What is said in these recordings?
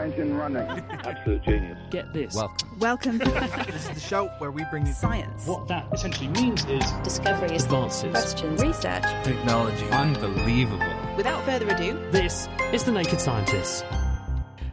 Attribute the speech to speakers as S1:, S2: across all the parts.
S1: engine running.
S2: Absolute genius.
S3: Get this.
S4: Welcome.
S5: Welcome.
S6: this is the show where we bring you
S5: Science.
S7: What that essentially means is
S8: discoveries,
S3: advances,
S5: questions, research,
S4: technology. Unbelievable.
S5: Without further ado,
S3: this is The Naked Scientists.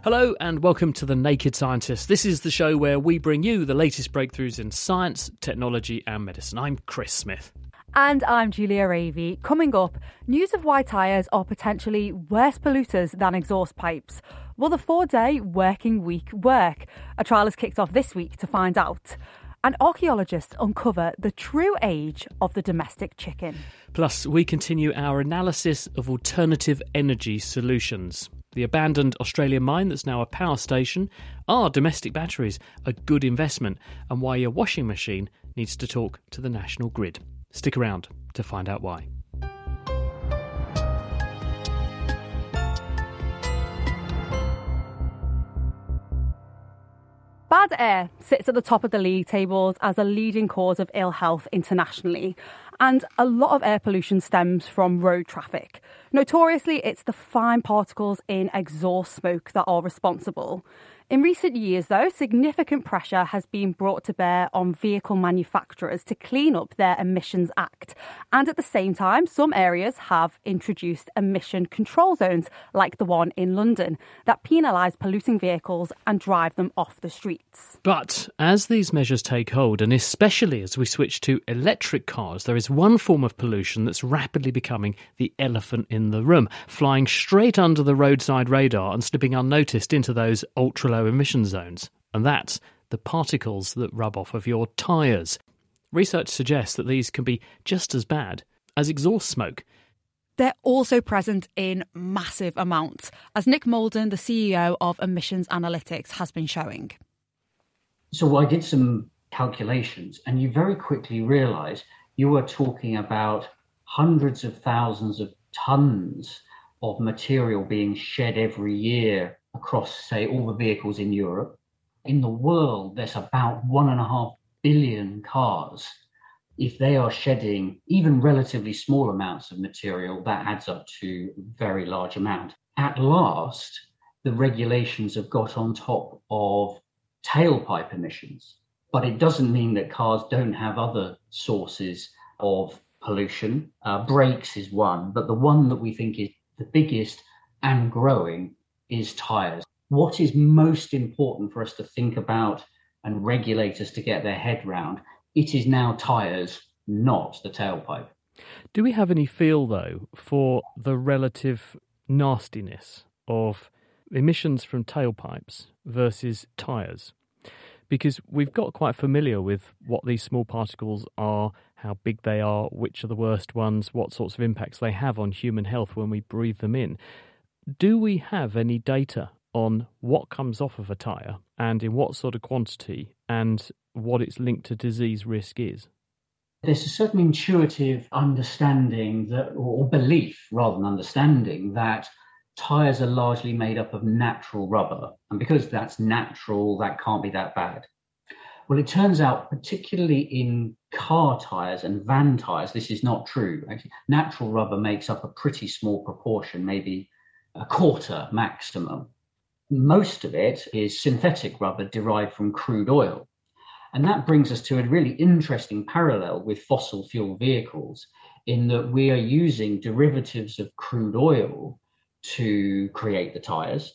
S3: Hello and welcome to The Naked Scientists. This is the show where we bring you the latest breakthroughs in science, technology, and medicine. I'm Chris Smith.
S9: And I'm Julia Ravey. Coming up, news of why tyres are potentially worse polluters than exhaust pipes. Will the four day working week work? A trial has kicked off this week to find out. And archaeologists uncover the true age of the domestic chicken.
S3: Plus, we continue our analysis of alternative energy solutions. The abandoned Australian mine that's now a power station, are domestic batteries a good investment, and why your washing machine needs to talk to the national grid. Stick around to find out why.
S9: Bad air sits at the top of the league tables as a leading cause of ill health internationally, and a lot of air pollution stems from road traffic. Notoriously, it's the fine particles in exhaust smoke that are responsible. In recent years, though, significant pressure has been brought to bear on vehicle manufacturers to clean up their Emissions Act. And at the same time, some areas have introduced emission control zones, like the one in London, that penalise polluting vehicles and drive them off the streets.
S3: But as these measures take hold, and especially as we switch to electric cars, there is one form of pollution that's rapidly becoming the elephant in the room, flying straight under the roadside radar and slipping unnoticed into those ultra low emission zones, and that's the particles that rub off of your tyres. Research suggests that these can be just as bad as exhaust smoke.
S9: They're also present in massive amounts, as Nick Molden, the CEO of Emissions Analytics, has been showing.
S10: So I did some calculations, and you very quickly realize you are talking about hundreds of thousands of tons of material being shed every year across, say, all the vehicles in Europe. In the world, there's about one and a half billion cars. If they are shedding even relatively small amounts of material, that adds up to a very large amount. At last, the regulations have got on top of tailpipe emissions, but it doesn't mean that cars don't have other sources of pollution. Uh, brakes is one, but the one that we think is the biggest and growing is tires. What is most important for us to think about and regulators to get their head round? It is now tires, not the tailpipe.
S3: Do we have any feel, though, for the relative nastiness of emissions from tailpipes versus tyres? Because we've got quite familiar with what these small particles are, how big they are, which are the worst ones, what sorts of impacts they have on human health when we breathe them in. Do we have any data on what comes off of a tyre and in what sort of quantity and what its link to disease risk is?
S10: There's a certain intuitive understanding that, or belief rather than understanding, that tyres are largely made up of natural rubber. And because that's natural, that can't be that bad. Well, it turns out, particularly in car tyres and van tyres, this is not true. Actually, natural rubber makes up a pretty small proportion, maybe a quarter maximum. Most of it is synthetic rubber derived from crude oil. And that brings us to a really interesting parallel with fossil fuel vehicles in that we are using derivatives of crude oil to create the tires.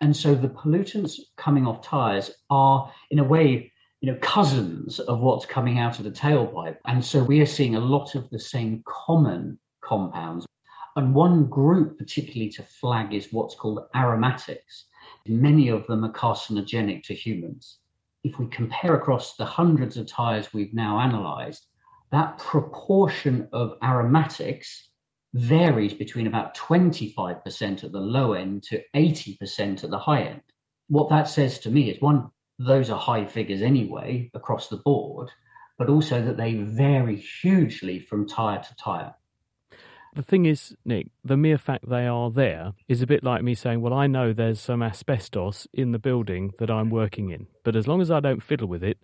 S10: And so the pollutants coming off tires are, in a way, you know, cousins of what's coming out of the tailpipe. And so we are seeing a lot of the same common compounds. And one group, particularly to flag, is what's called aromatics. Many of them are carcinogenic to humans. If we compare across the hundreds of tires we've now analyzed, that proportion of aromatics varies between about 25% at the low end to 80% at the high end. What that says to me is one, those are high figures anyway across the board, but also that they vary hugely from tire to tire.
S3: The thing is, Nick, the mere fact they are there is a bit like me saying, Well, I know there's some asbestos in the building that I'm working in, but as long as I don't fiddle with it,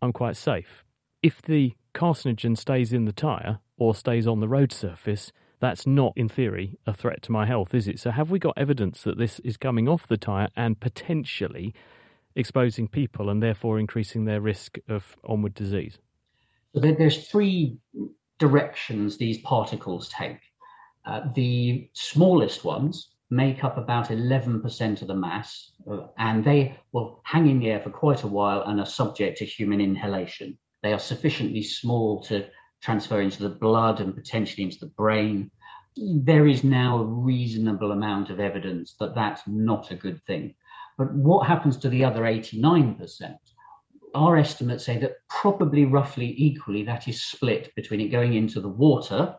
S3: I'm quite safe. If the carcinogen stays in the tyre or stays on the road surface, that's not, in theory, a threat to my health, is it? So, have we got evidence that this is coming off the tyre and potentially exposing people and therefore increasing their risk of onward disease?
S10: So, there's three directions these particles take. Uh, the smallest ones make up about 11% of the mass, uh, and they will hang in the air for quite a while and are subject to human inhalation. They are sufficiently small to transfer into the blood and potentially into the brain. There is now a reasonable amount of evidence that that's not a good thing. But what happens to the other 89%? Our estimates say that probably roughly equally that is split between it going into the water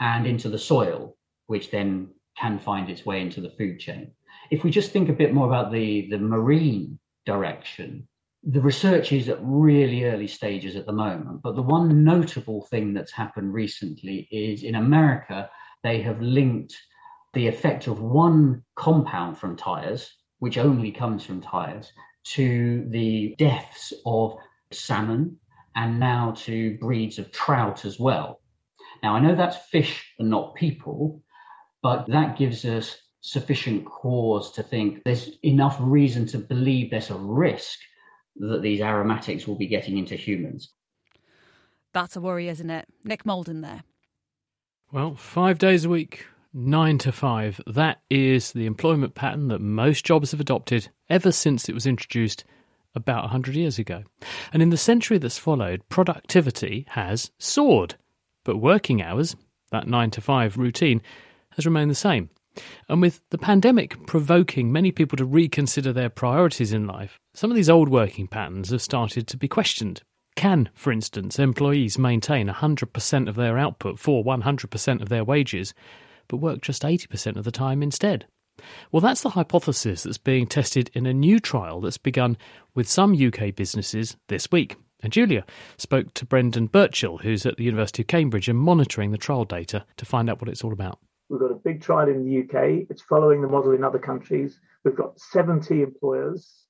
S10: and into the soil, which then can find its way into the food chain. If we just think a bit more about the, the marine direction, the research is at really early stages at the moment, but the one notable thing that's happened recently is in America, they have linked the effect of one compound from tires, which only comes from tires, to the deaths of salmon and now to breeds of trout as well. Now, I know that's fish and not people, but that gives us sufficient cause to think there's enough reason to believe there's a risk that these aromatics will be getting into humans.
S9: That's a worry, isn't it? Nick Molden there.
S3: Well, five days a week, nine to five. That is the employment pattern that most jobs have adopted ever since it was introduced about 100 years ago. And in the century that's followed, productivity has soared. But working hours, that nine to five routine, has remained the same. And with the pandemic provoking many people to reconsider their priorities in life, some of these old working patterns have started to be questioned. Can, for instance, employees maintain 100% of their output for 100% of their wages, but work just 80% of the time instead? Well, that's the hypothesis that's being tested in a new trial that's begun with some UK businesses this week. And Julia spoke to Brendan Burchell, who's at the University of Cambridge and monitoring the trial data to find out what it's all about.
S11: We've got a big trial in the UK. It's following the model in other countries. We've got 70 employers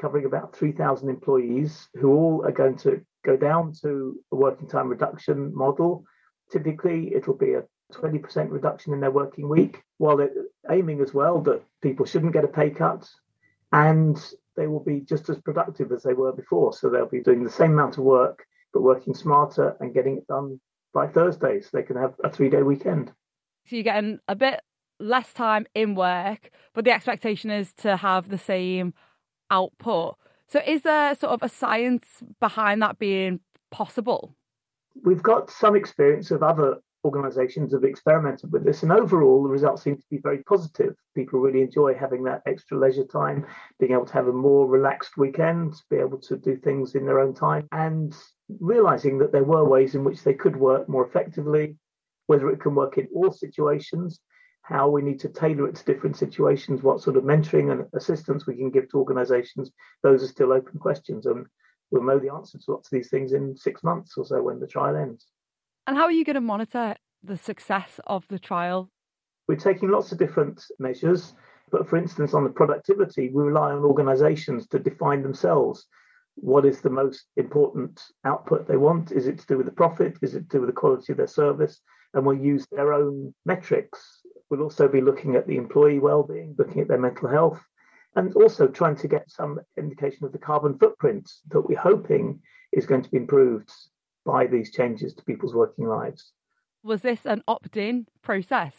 S11: covering about 3,000 employees who all are going to go down to a working time reduction model. Typically, it'll be a 20% reduction in their working week, while they're aiming as well that people shouldn't get a pay cut and they will be just as productive as they were before. So they'll be doing the same amount of work, but working smarter and getting it done by Thursday so they can have a three day weekend.
S9: So you're getting a bit less time in work, but the expectation is to have the same output. So is there sort of a science behind that being possible?
S11: We've got some experience of other organizations have experimented with this and overall the results seem to be very positive people really enjoy having that extra leisure time being able to have a more relaxed weekend be able to do things in their own time and realizing that there were ways in which they could work more effectively whether it can work in all situations, how we need to tailor it to different situations, what sort of mentoring and assistance we can give to organizations, those are still open questions. And we'll know the answer to lots of these things in six months or so when the trial ends.
S9: And how are you going to monitor the success of the trial?
S11: We're taking lots of different measures. But for instance, on the productivity, we rely on organizations to define themselves what is the most important output they want? Is it to do with the profit? Is it to do with the quality of their service? and we'll use their own metrics. We'll also be looking at the employee well-being, looking at their mental health, and also trying to get some indication of the carbon footprint that we're hoping is going to be improved by these changes to people's working lives.
S9: Was this an opt-in process?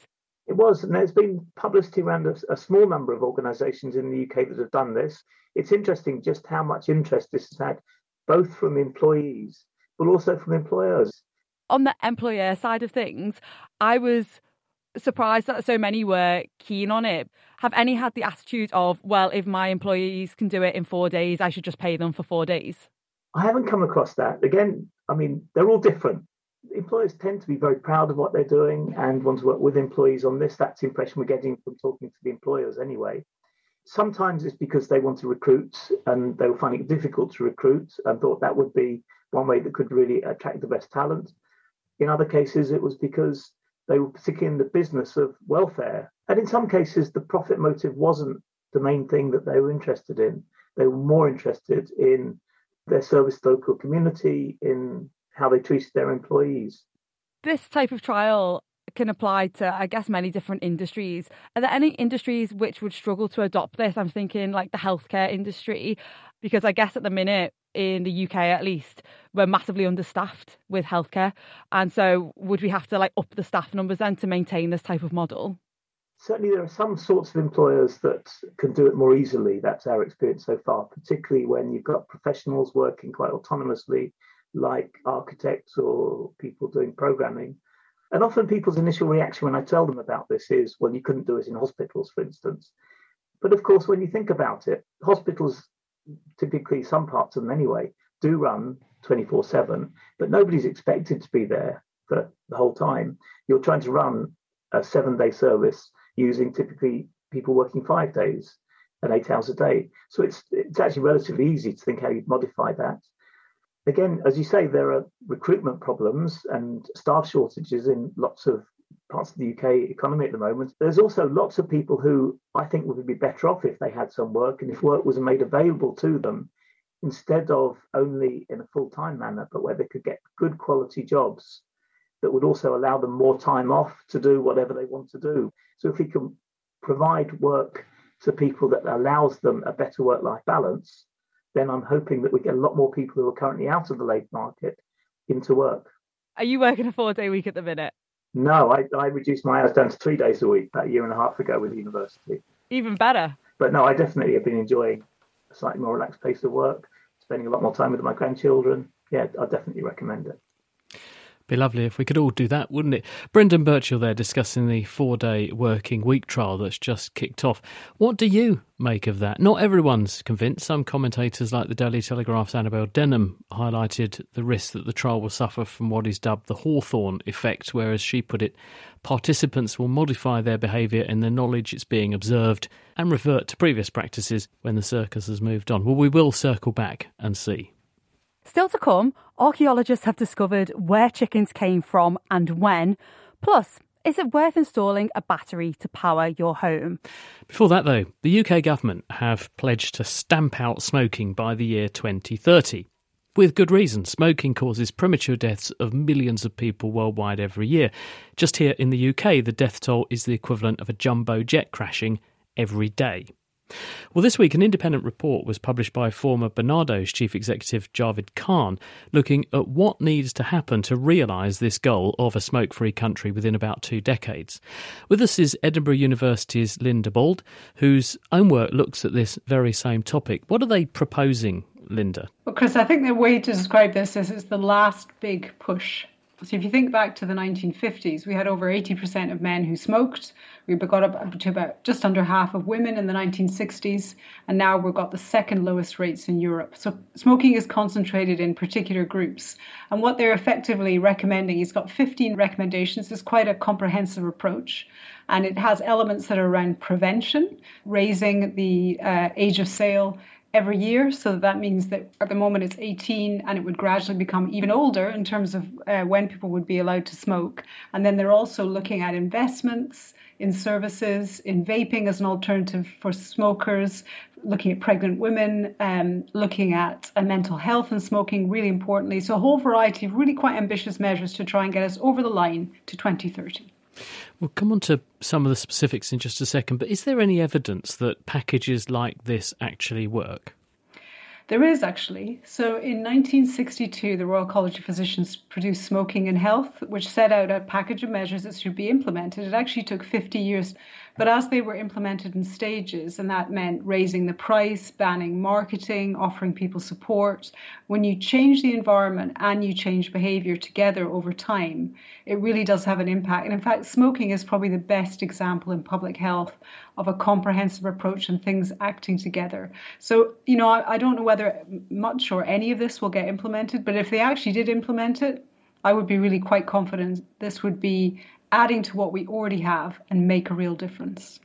S11: It was, and there's been publicity around a, a, small number of organisations in the UK that have done this. It's interesting just how much interest this has had, both from employees but also from employers
S9: on the employer side of things, I was surprised that so many were keen on it. Have any had the attitude of, well, if my employees can do it in four days, I should just pay them for four days?
S11: I haven't come across that. Again, I mean, they're all different. Employers tend to be very proud of what they're doing and want to work with employees on this. That's the impression we're getting from talking to the employers anyway. Sometimes it's because they want to recruit and they were finding it difficult to recruit and thought that would be one way that could really attract the best talent. In other cases, it was because they were particularly in the business of welfare. And in some cases, the profit motive wasn't the main thing that they were interested in. They were more interested in their service the local community, in how they treated their employees.
S9: This type of trial can apply to, I guess, many different industries. Are there any industries which would struggle to adopt this? I'm thinking like the healthcare industry, because I guess at the minute, in the UK at least, we're massively understaffed with healthcare. And so would we have to like up the staff numbers then to maintain this type of model?
S11: Certainly, there are some sorts of employers that can do it more easily. That's our experience so far, particularly when you've got professionals working quite autonomously, like architects or people doing programming. And often people's initial reaction when I tell them about this is, well, you couldn't do it in hospitals, for instance. But of course, when you think about it, hospitals, typically some parts of them anyway, do run 24 7, but nobody's expected to be there for the whole time. You're trying to run a seven day service using typically people working five days and eight hours a day. So it's it's actually relatively easy to think how you'd modify that. Again, as you say, there are recruitment problems and staff shortages in lots of parts of the UK economy at the moment. There's also lots of people who I think would be better off if they had some work and if work was made available to them instead of only in a full time manner, but where they could get good quality jobs that would also allow them more time off to do whatever they want to do. So if we can provide work to people that allows them a better work life balance, then I'm hoping that we get a lot more people who are currently out of the labour market into work.
S9: Are you working a four day week at the minute?
S11: No, I, I reduced my hours down to three days a week about a year and a half ago with the university.
S9: Even better.
S11: But no, I definitely have been enjoying a slightly more relaxed pace of work, spending a lot more time with my grandchildren. Yeah, I definitely recommend it.
S3: Be lovely if we could all do that, wouldn't it? Brendan Burchell there discussing the four day working week trial that's just kicked off. What do you make of that? Not everyone's convinced. Some commentators, like the Daily Telegraph's Annabel Denham, highlighted the risk that the trial will suffer from what is dubbed the Hawthorne effect, whereas she put it, participants will modify their behaviour in the knowledge it's being observed and revert to previous practices when the circus has moved on. Well, we will circle back and see.
S9: Still to come, archaeologists have discovered where chickens came from and when. Plus, is it worth installing a battery to power your home?
S3: Before that, though, the UK government have pledged to stamp out smoking by the year 2030. With good reason, smoking causes premature deaths of millions of people worldwide every year. Just here in the UK, the death toll is the equivalent of a jumbo jet crashing every day. Well, this week, an independent report was published by former Barnardo's chief executive Javed Khan, looking at what needs to happen to realise this goal of a smoke free country within about two decades. With us is Edinburgh University's Linda Bauld, whose own work looks at this very same topic. What are they proposing, Linda?
S12: Well, Chris, I think the way to describe this is it's the last big push so if you think back to the 1950s, we had over 80% of men who smoked. We got up to about just under half of women in the 1960s, and now we've got the second lowest rates in Europe. So smoking is concentrated in particular groups. And what they're effectively recommending, he's got 15 recommendations. It's quite a comprehensive approach. And it has elements that are around prevention, raising the uh, age of sale, every year. So that means that at the moment it's 18 and it would gradually become even older in terms of uh, when people would be allowed to smoke. And then they're also looking at investments in services, in vaping as an alternative for smokers, looking at pregnant women, um, looking at uh, mental health and smoking, really importantly. So, a whole variety of really quite ambitious measures to try and get us over the line to 2030.
S3: We'll come on to some of the specifics in just a second, but is there any evidence that packages like this actually work?
S12: There is actually. So in 1962, the Royal College of Physicians produced Smoking and Health, which set out a package of measures that should be implemented. It actually took 50 years but as they were implemented in stages, and that meant raising the price, banning marketing, offering people support, when you change the environment and you change behavior together over time, it really does have an impact. And in fact, smoking is probably the best example in public health of a comprehensive approach and things acting together. So, you know, I, I don't know whether much or any of this will get implemented, but if they actually did implement it, I would be really quite confident this would be adding to what we already have and make a real difference.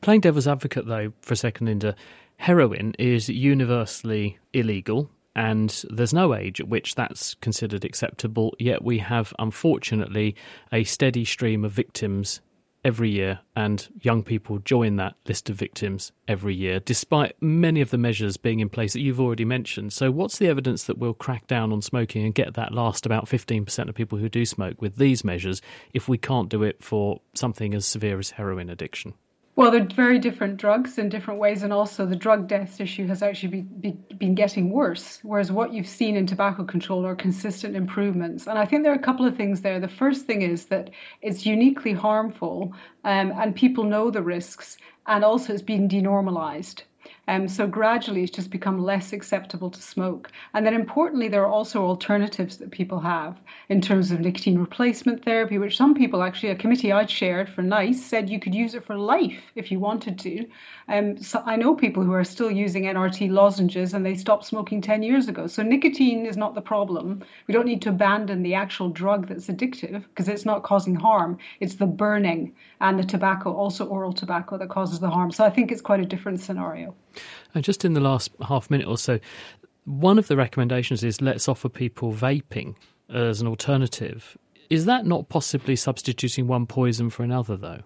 S3: Playing devil's advocate, though, for a second, Linda, heroin is universally illegal and there's no age at which that's considered acceptable, yet we have, unfortunately, a steady stream of victims every year, and young people join that list of victims every year, despite many of the measures being in place that you've already mentioned. So, what's the evidence that we'll crack down on smoking and get that last about 15% of people who do smoke with these measures if we can't do it for something as severe as heroin addiction?
S12: Well, they're very different drugs in different ways, and also the drug deaths issue has actually be, be, been getting worse. Whereas what you've seen in tobacco control are consistent improvements. And I think there are a couple of things there. The first thing is that it's uniquely harmful, um, and people know the risks, and also it's been denormalized. Um, so gradually it's just become less acceptable to smoke. And then importantly, there are also alternatives that people have in terms of nicotine replacement therapy, which some people actually, a committee I chaired for NICE said you could use it for life if you wanted to. Um, so I know people who are still using NRT lozenges and they stopped smoking 10 years ago. So nicotine is not the problem. We don't need to abandon the actual drug that's addictive because it's not causing harm. It's the burning and the tobacco, also oral tobacco, that causes the harm. So I think it's quite a different scenario.
S3: And just in the last half minute or so, one of the recommendations is let's offer people vaping as an alternative. Is that not possibly substituting one poison for another, though?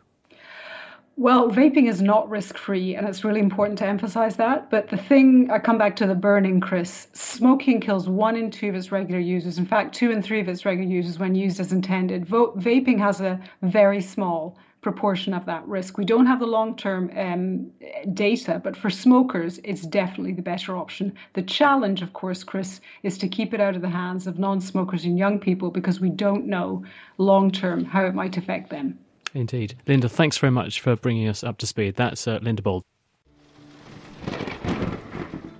S12: Well, vaping is not risk free, and it's really important to emphasize that. But the thing, I come back to the burning, Chris. Smoking kills one in two of its regular users. In fact, two in three of its regular users when used as intended. Vaping has a very small proportion of that risk. We don't have the long term um, data, but for smokers, it's definitely the better option. The challenge, of course, Chris, is to keep it out of the hands of non smokers and young people because we don't know long term how it might affect them.
S3: Indeed. Linda, thanks very much for bringing us up to speed. That's uh, Linda Bauld.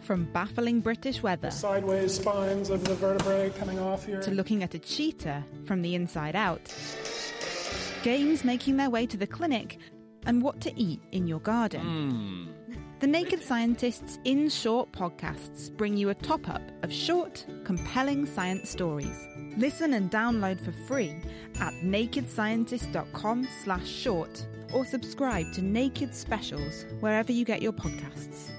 S5: From baffling British weather
S13: sideways spines of the vertebrae coming off here
S5: to looking at a cheetah from the inside out games making their way to the clinic, and what to eat in your garden. Mm. The Naked Scientists in Short podcasts bring you a top up of short, compelling science stories. Listen and download for free at nakedscientist.com slash short or subscribe to Naked Specials wherever you get your podcasts.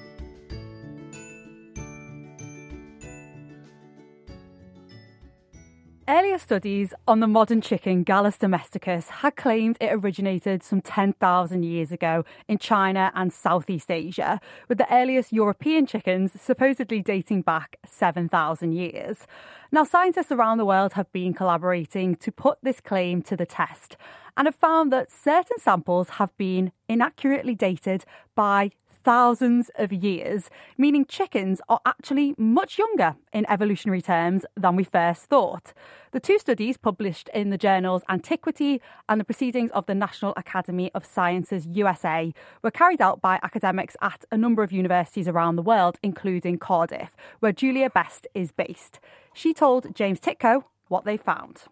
S9: Earlier studies on the modern chicken Gallus domesticus had claimed it originated some 10,000 years ago in China and Southeast Asia, with the earliest European chickens supposedly dating back 7,000 years. Now, scientists around the world have been collaborating to put this claim to the test and have found that certain samples have been inaccurately dated by thousands of years, meaning chickens are actually much younger in evolutionary terms than we first thought. The two studies, published in the journals Antiquity and the Proceedings of the National Academy of Sciences USA, were carried out by academics at a number of universities around the world, including Cardiff, where Julia Best is based. She told James Tytko what they found.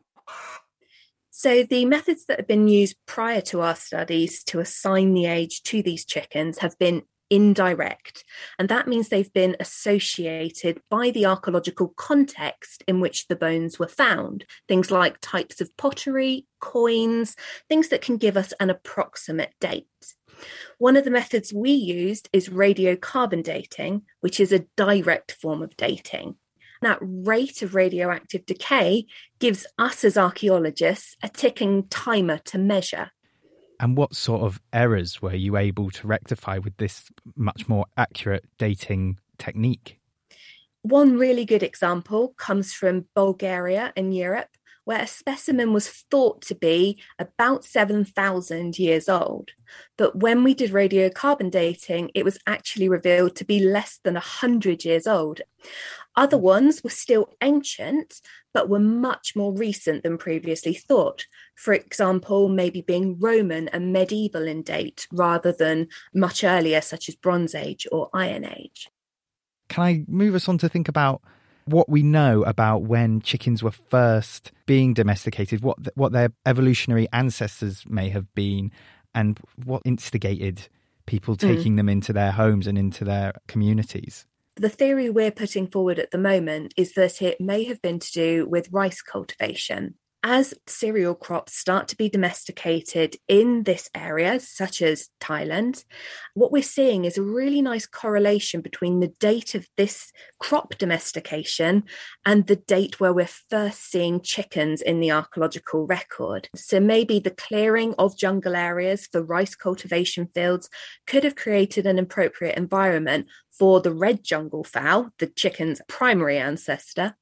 S14: So, the methods that have been used prior to our studies to assign the age to these chickens have been indirect. And that means they've been associated by the archaeological context in which the bones were found. Things like types of pottery, coins, things that can give us an approximate date. One of the methods we used is radiocarbon dating, which is a direct form of dating. That rate of radioactive decay gives us as archaeologists a ticking timer to measure.
S15: And what sort of errors were you able to rectify with this much more accurate dating technique?
S14: One really good example comes from Bulgaria in Europe, where a specimen was thought to be about 7,000 years old. But when we did radiocarbon dating, it was actually revealed to be less than 100 years old. Other ones were still ancient, but were much more recent than previously thought. For example, maybe being Roman and medieval in date rather than much earlier, such as Bronze Age or Iron Age.
S15: Can I move us on to think about what we know about when chickens were first being domesticated, what what their evolutionary ancestors may have been, and what instigated people mm. taking mm. them into their homes and into their communities?
S14: The theory we're putting forward at the moment is that it may have been to do with rice cultivation. as cereal crops start to be domesticated in this area, such as Thailand, what we're seeing is a really nice correlation between the date of this crop domestication and the date where we're first seeing chickens in the archaeological record. So maybe the clearing of jungle areas for rice cultivation fields could have created an appropriate environment for the red jungle fowl, the chicken's primary ancestor,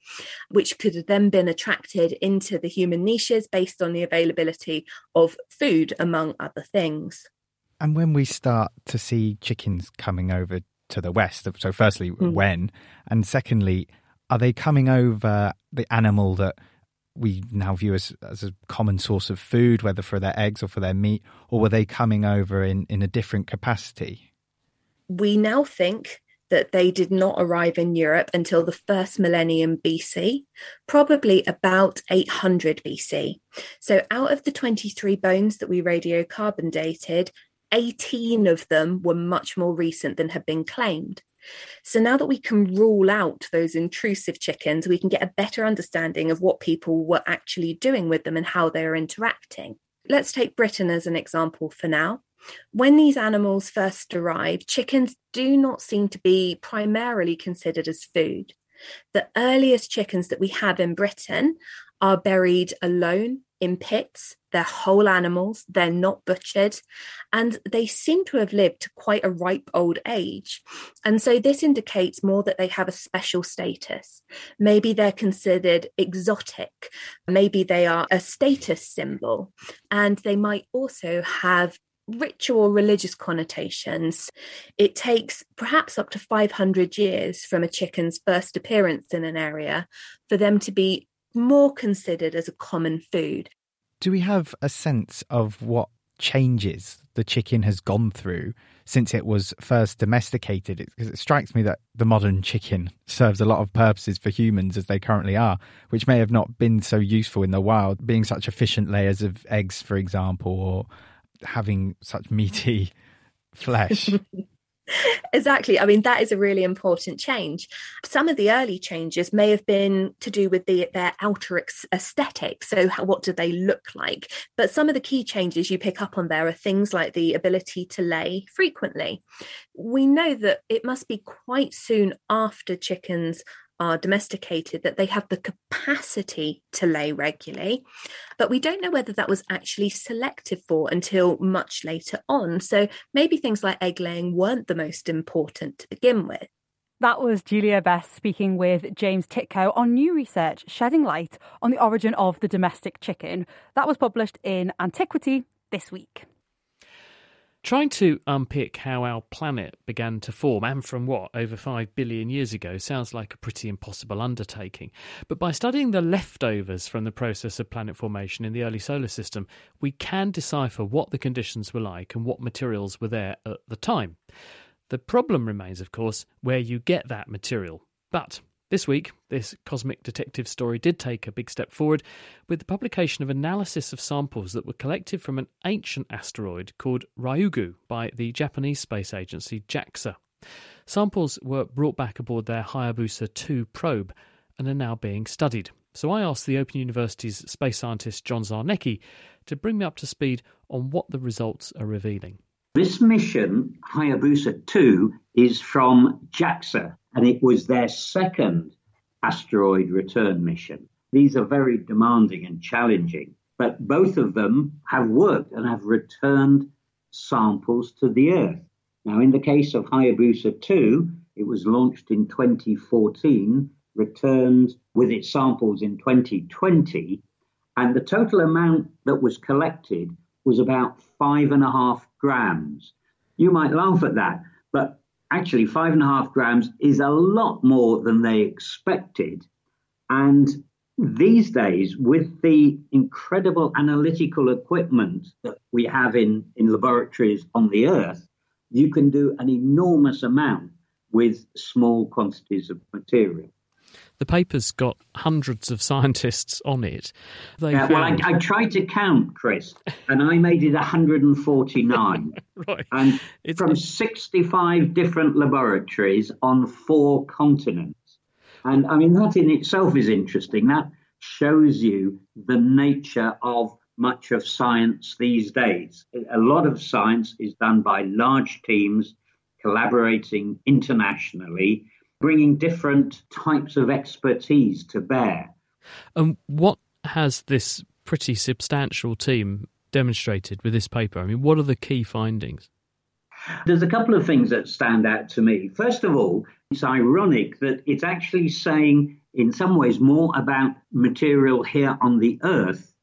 S14: which could have then been attracted into the human niches based on the availability of food, among other things.
S15: And when we start to see chickens coming over to the west, so firstly, mm. when, and secondly, are they coming over the animal that we now view as, as a common source of food, whether for their eggs or for their meat, or were they coming over in, in a different capacity?
S14: We now think that they did not arrive in Europe until the first millennium BC, probably about 800 BC. So, out of the 23 bones that we radiocarbon dated, 18 of them were much more recent than had been claimed. So now that we can rule out those intrusive chickens, we can get a better understanding of what people were actually doing with them and how they are interacting. Let's take Britain as an example for now. When these animals first arrive, chickens do not seem to be primarily considered as food. The earliest chickens that we have in Britain are buried alone in pits. They're whole animals, they're not butchered, and they seem to have lived to quite a ripe old age. And so this indicates more that they have a special status. Maybe they're considered exotic, maybe they are a status symbol, and they might also have ritual religious connotations. It takes perhaps up to 500 years from a chicken's first appearance in an area for them to be more considered as a common food.
S15: Do we have a sense of what changes the chicken has gone through since it was first domesticated? Because it, it strikes me that the modern chicken serves a lot of purposes for humans as they currently are, which may have not been so useful in the wild, being such efficient layers of eggs, for example, or having such meaty flesh.
S14: exactly. I mean, that is a really important change. Some of the early changes may have been to do with the, their outer aesthetic. So, how, what do they look like? But some of the key changes you pick up on there are things like the ability to lay frequently. We know that it must be quite soon after chickens are domesticated that they have the capacity to lay regularly. But we don't know whether that was actually selected for until much later on. So maybe things like egg laying weren't the most important to begin with.
S9: That was Julia Best speaking with James Tytko on new research shedding light on the origin of the domestic chicken. That was published in Antiquity this week.
S3: Trying to unpick how our planet began to form and from what, over 5 billion years ago, sounds like a pretty impossible undertaking. But by studying the leftovers from the process of planet formation in the early solar system, we can decipher what the conditions were like and what materials were there at the time. The problem remains, of course, where you get that material. But this week, this cosmic detective story did take a big step forward with the publication of analysis of samples that were collected from an ancient asteroid called Ryugu by the Japanese space agency JAXA. Samples were brought back aboard their Hayabusa 2 probe and are now being studied. So I asked the Open University's space scientist John Zarnecki to bring me up to speed on what the results are revealing.
S10: This mission, Hayabusa 2, is from JAXA, and it was their second asteroid return mission. These are very demanding and challenging, but both of them have worked and have returned samples to the Earth. Now, in the case of Hayabusa 2, it was launched in 2014, returned with its samples in 2020, and the total amount that was collected was about five and a half grams. You might laugh at that, but actually, five and a half grams is a lot more than they expected. And these days, with the incredible analytical equipment that we have in, in laboratories on the Earth, you can do an enormous amount with small quantities of material.
S3: The paper's got hundreds of scientists on it.
S10: They yeah, found... well, I, I, tried to count, Chris, and I made it 149. right. And it's... from 65 different laboratories on four continents. And I mean, that in itself is interesting. That shows you the nature of much of science these days. A lot of science is done by large teams collaborating internationally, bringing different types of expertise to bear.
S3: And what has this pretty substantial team demonstrated with this paper? I mean, what are the key findings?
S10: There's a couple of things that stand out to me. First of all, it's ironic that it's actually saying, in some ways, more about material here on the Earth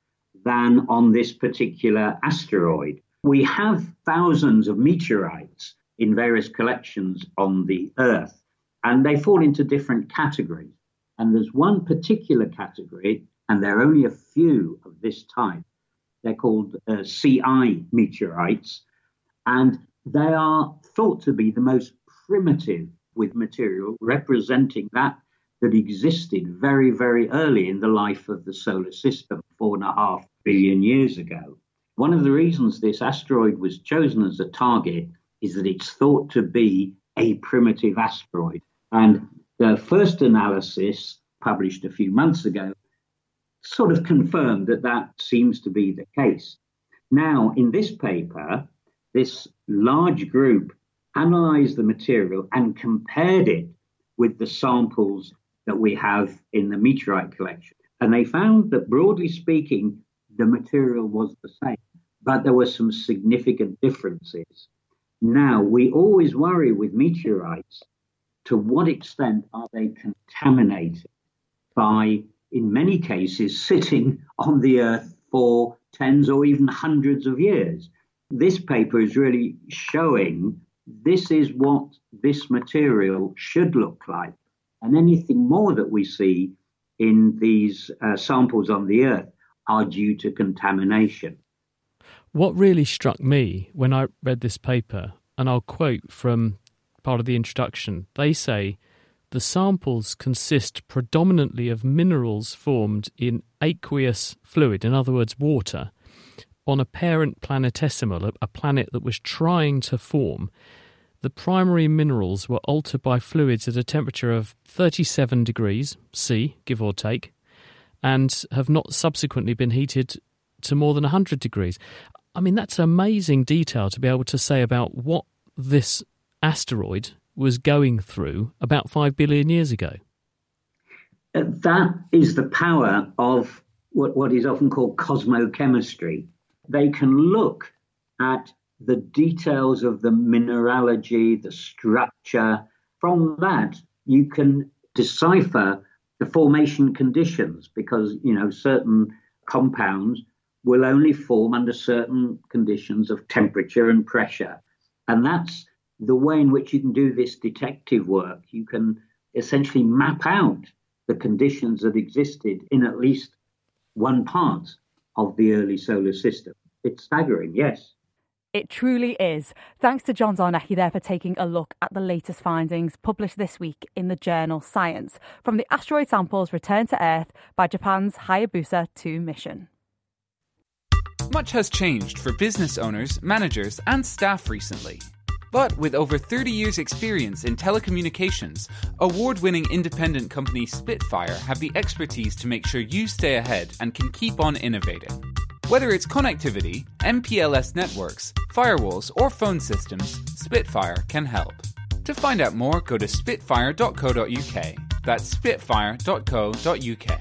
S10: than on this particular asteroid. We have thousands of meteorites in various collections on the Earth, and they fall into different categories. And there's one particular category, and there are only a few of this type. They're called uh, CI meteorites, and they are thought to be the most primitive with material representing that that existed very, very early in the life of the solar system, four and a half billion years ago. One of the reasons this asteroid was chosen as a target is that it's thought to be a primitive asteroid. And the first analysis, published a few months ago, sort of confirmed that that seems to be the case. Now, in this paper, this large group analyzed the material and compared it with the samples that we have in the meteorite collection. And they found that, broadly speaking, the material was the same, but there were some significant differences. Now, we always worry with meteorites to what extent are they contaminated by, in many cases, sitting on the earth for tens or even hundreds of years. This paper is really showing this is what this material should look like. And anything more that we see in these uh, samples on the earth are due to contamination.
S3: What really struck me when I read this paper, and I'll quote from part of the introduction, they say the samples consist predominantly of minerals formed in aqueous fluid, in other words, water, on a parent planetesimal, a planet that was trying to form. The primary minerals were altered by fluids at a temperature of 37 degrees C, give or take, and have not subsequently been heated to more than 100 degrees. I mean, that's amazing detail to be able to say about what this asteroid was going through about 5 billion years ago.
S10: Uh, that is the power of what, what is often called cosmochemistry. They can look at the details of the mineralogy, the structure. From that, you can decipher the formation conditions because you know certain compounds will only form under certain conditions of temperature and pressure and that's the way in which you can do this detective work you can essentially map out the conditions that existed in at least one part of the early solar system it's staggering yes
S9: it truly is. Thanks to John Zarnecki there for taking a look at the latest findings published this week in the journal Science from the asteroid samples returned to Earth by Japan's Hayabusa 2 mission.
S16: Much has changed for business owners, managers, and staff recently. But with over 30 years' experience in telecommunications, award winning independent company Spitfire have the expertise to make sure you stay ahead and can keep on innovating. Whether it's connectivity, MPLS networks, firewalls, or phone systems, Spitfire can help. To find out more, go to spitfire.co.uk. That's spitfire.co.uk.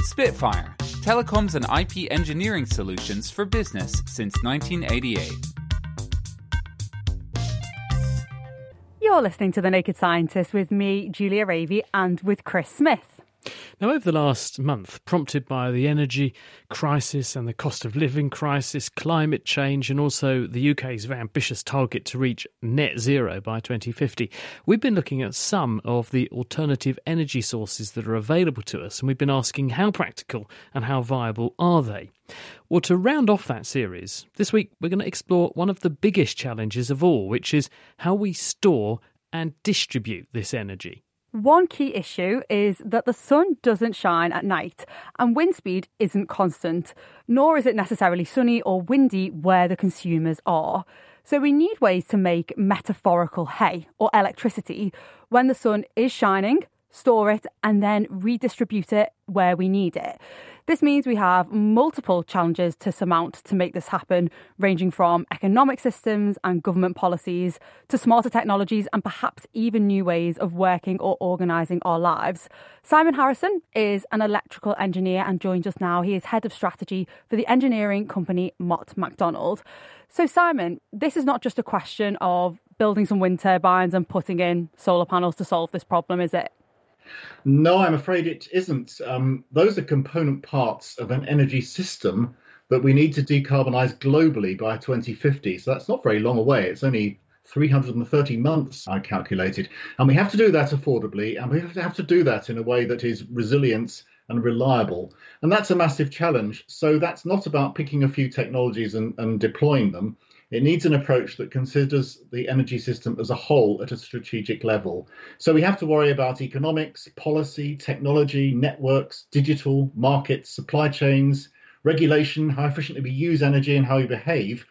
S16: Spitfire, telecoms and IP engineering solutions for business since 1988.
S9: You're listening to The Naked Scientist with me, Julia Ravey, and with Chris Smith.
S3: Now, over the last month, prompted by the energy crisis and the cost of living crisis, climate change, and also the UK's ambitious target to reach net zero by 2050, we've been looking at some of the alternative energy sources that are available to us, and we've been asking how practical and how viable are they. Well, to round off that series, this week we're going to explore one of the biggest challenges of all, which is how we store and distribute this energy.
S9: One key issue is that the sun doesn't shine at night and wind speed isn't constant, nor is it necessarily sunny or windy where the consumers are. So we need ways to make metaphorical hay or electricity when the sun is shining store it, and then redistribute it where we need it. This means we have multiple challenges to surmount to make this happen, ranging from economic systems and government policies to smarter technologies and perhaps even new ways of working or organising our lives. Simon Harrison is an electrical engineer and joins us now. He is head of strategy for the engineering company Mott MacDonald. So, Simon, this is not just a question of building some wind turbines and putting in solar panels to solve this problem, is it?
S17: No, I'm afraid it isn't. Um, those are component parts of an energy system that we need to decarbonize globally by 2050. So that's not very long away. It's only 330 months, I calculated. And we have to do that affordably, and we have to do that in a way that is resilient and reliable. And that's a massive challenge. So that's not about picking a few technologies and, and deploying them. It needs an approach that considers the energy system as a whole at a strategic level. So we have to worry about economics, policy, technology, networks, digital, markets, supply chains, regulation, how efficiently we use energy and how we behave.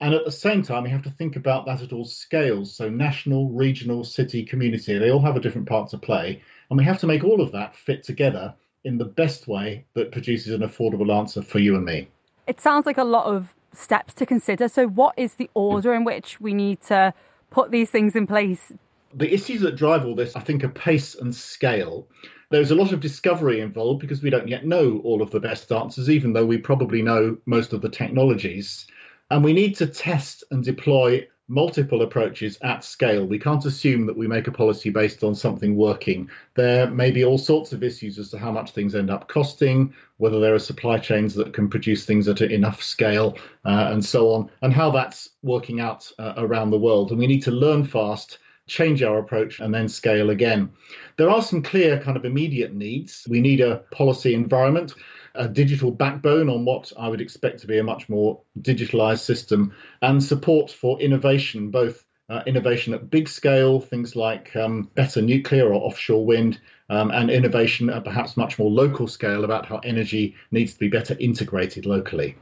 S17: And at the same time, we have to think about that at all scales. So, national, regional, city, community, they all have a different part to play. And we have to make all of that fit together in the best way that produces an affordable answer for you and me.
S9: It sounds like a lot of steps to consider. So, what is the order in which we need to put these things in place?
S17: The issues that drive all this, I think, are pace and scale. There's a lot of discovery involved because we don't yet know all of the best answers, even though we probably know most of the technologies. And we need to test and deploy multiple approaches at scale. We can't assume that we make a policy based on something working. There may be all sorts of issues as to how much things end up costing, whether there are supply chains that can produce things at enough scale, uh, and so on, and how that's working out uh, around the world. And we need to learn fast. Change our approach and then scale again. There are some clear kind of immediate needs. We need a policy environment a digital backbone on what I would expect to be a much more digitalized system, and support for innovation, both uh, innovation at big scale, things like um, better nuclear or offshore wind, um, and innovation at perhaps much more local scale about how energy needs to be better integrated locally.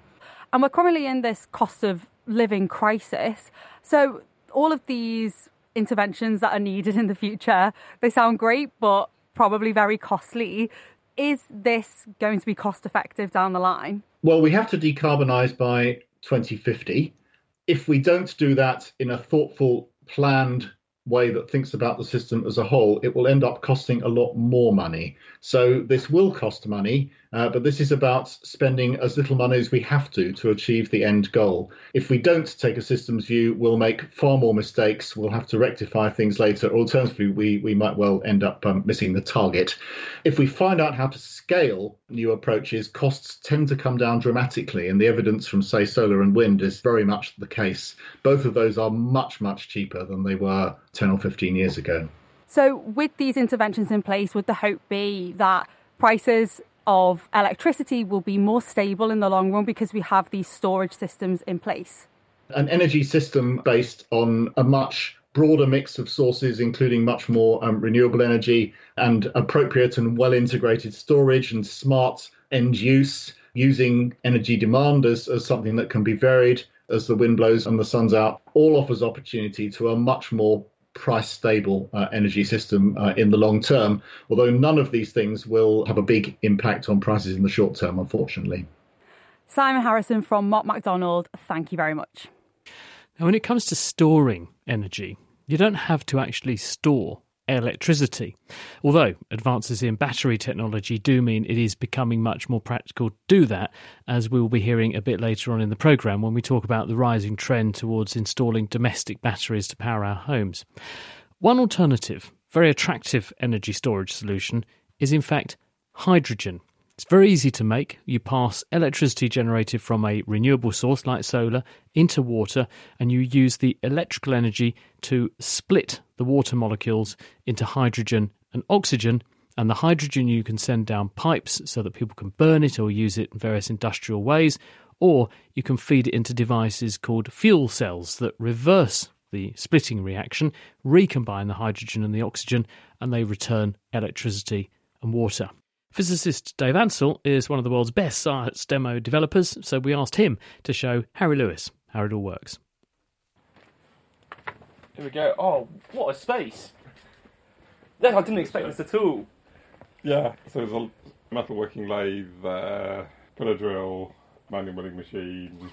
S9: And we're currently in this cost of living crisis. So, all of these interventions that are needed in the future, they sound great, but probably very costly. Is this going to be cost effective down the line?
S17: Well, we have to decarbonise by 2050. If we don't do that in a thoughtful, planned way that thinks about the system as a whole, it will end up costing a lot more money. So this will cost money, uh, but this is about spending as little money as we have to to achieve the end goal. If we don't take a systems view, we'll make far more mistakes. We'll have to rectify things later. Alternatively, we, we might well end up um, missing the target. If we find out how to scale new approaches, costs tend to come down dramatically. And the evidence from, say, solar and wind is very much the case. Both of those are much, much cheaper than they were 10 or 15 years ago.
S9: So, with these interventions in place, would the hope be that prices of electricity will be more stable in the long run because we have these storage systems in place?
S17: An energy system based on a much broader mix of sources, including much more um, renewable energy and appropriate and well integrated storage and smart end use, using energy demand as, as something that can be varied as the wind blows and the sun's out, all offers opportunity to a much more price stable uh, energy system uh, in the long term, although none of these things will have a big impact on prices in the short term, unfortunately.
S9: Simon Harrison from Mott MacDonald, thank you very much.
S3: Now, when it comes to storing energy, you don't have to actually store electricity. Although advances in battery technology do mean it is becoming much more practical to do that, as we will be hearing a bit later on in the programme when we talk about the rising trend towards installing domestic batteries to power our homes. One alternative, very attractive energy storage solution, is in fact hydrogen. It's very easy to make. You pass electricity generated from a renewable source like solar into water, and you use the electrical energy to split the water molecules into hydrogen and oxygen. And the hydrogen you can send down pipes so that people can burn it or use it in various industrial ways, or you can feed it into devices called fuel cells that reverse the splitting reaction, recombine the hydrogen and the oxygen, and they return electricity and water. Physicist Dave Ansell is one of the world's best science demo developers, so we asked him to show Harry Lewis how it all works.
S18: Here we go. Oh, what a space! Yeah, I didn't expect this at all.
S19: Yeah, so there's a metalworking lathe there, pillar drill, manual milling machine.